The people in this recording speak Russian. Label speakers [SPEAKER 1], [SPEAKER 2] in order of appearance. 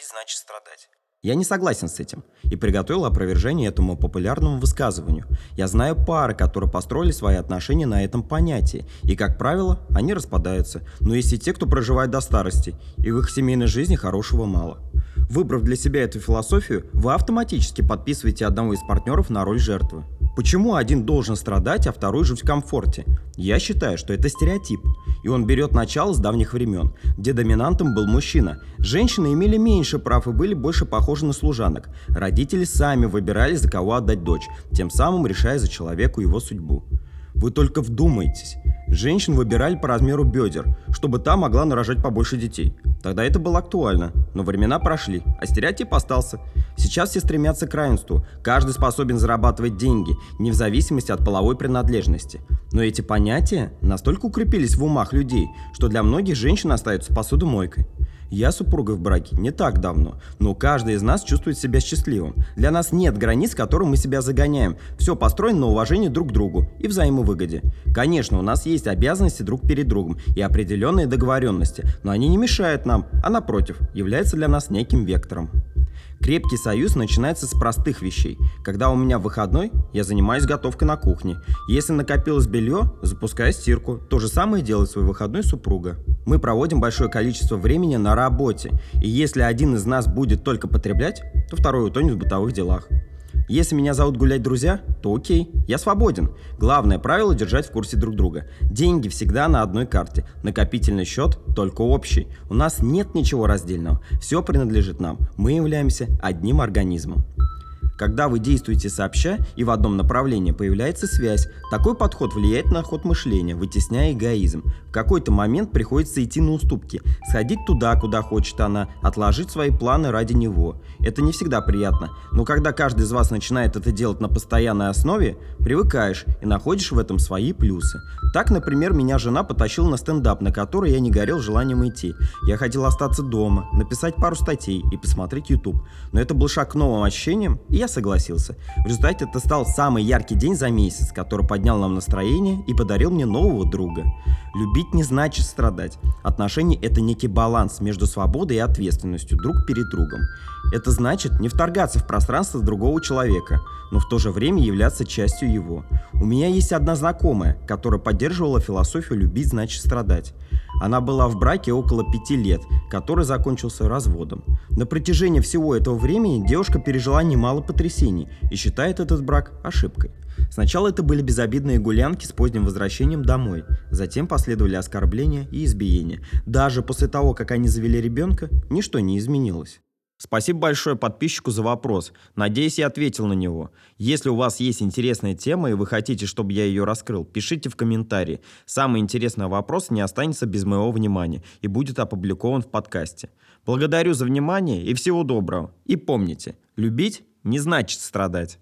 [SPEAKER 1] Любить значит страдать.
[SPEAKER 2] Я не согласен с этим и приготовил опровержение этому популярному высказыванию. Я знаю пары, которые построили свои отношения на этом понятии, и, как правило, они распадаются. Но есть и те, кто проживает до старости, и в их семейной жизни хорошего мало. Выбрав для себя эту философию, вы автоматически подписываете одного из партнеров на роль жертвы. Почему один должен страдать, а второй жить в комфорте? Я считаю, что это стереотип. И он берет начало с давних времен, где доминантом был мужчина. Женщины имели меньше прав и были больше похожи на служанок. Родители сами выбирали, за кого отдать дочь, тем самым решая за человеку его судьбу. Вы только вдумайтесь. Женщин выбирали по размеру бедер, чтобы та могла нарожать побольше детей. Тогда это было актуально, но времена прошли, а стереотип остался. Сейчас все стремятся к равенству, каждый способен зарабатывать деньги, не в зависимости от половой принадлежности. Но эти понятия настолько укрепились в умах людей, что для многих женщин остаются посудомойкой. Я супруга в браке не так давно, но каждый из нас чувствует себя счастливым. Для нас нет границ, которым мы себя загоняем. Все построено на уважении друг к другу и взаимовыгоде. Конечно, у нас есть обязанности друг перед другом и определенные договоренности, но они не мешают нам, а напротив, являются для нас неким вектором. Крепкий союз начинается с простых вещей. Когда у меня выходной, я занимаюсь готовкой на кухне. Если накопилось белье, запускаю стирку. То же самое делает свой выходной супруга. Мы проводим большое количество времени на работе. И если один из нас будет только потреблять, то второй утонет в бытовых делах. Если меня зовут гулять друзья, то окей, я свободен. Главное правило держать в курсе друг друга. Деньги всегда на одной карте. Накопительный счет только общий. У нас нет ничего раздельного. Все принадлежит нам. Мы являемся одним организмом. Когда вы действуете сообща и в одном направлении появляется связь, такой подход влияет на ход мышления, вытесняя эгоизм. В какой-то момент приходится идти на уступки, сходить туда, куда хочет она, отложить свои планы ради него. Это не всегда приятно, но когда каждый из вас начинает это делать на постоянной основе, привыкаешь и находишь в этом свои плюсы. Так, например, меня жена потащила на стендап, на который я не горел желанием идти. Я хотел остаться дома, написать пару статей и посмотреть YouTube. Но это был шаг к новым ощущениям, и я согласился. В результате это стал самый яркий день за месяц, который поднял нам настроение и подарил мне нового друга. Любить не значит страдать. Отношения – это некий баланс между свободой и ответственностью друг перед другом. Это значит не вторгаться в пространство другого человека, но в то же время являться частью его. У меня есть одна знакомая, которая поддерживала философию «любить значит страдать». Она была в браке около пяти лет, который закончился разводом. На протяжении всего этого времени девушка пережила немало потрясений и считает этот брак ошибкой. Сначала это были безобидные гулянки с поздним возвращением домой, затем последовали оскорбления и избиения. Даже после того, как они завели ребенка, ничто не изменилось. Спасибо большое подписчику за вопрос. Надеюсь, я ответил на него. Если у вас есть интересная тема и вы хотите, чтобы я ее раскрыл, пишите в комментарии. Самый интересный вопрос не останется без моего внимания и будет опубликован в подкасте. Благодарю за внимание и всего доброго. И помните, любить не значит страдать.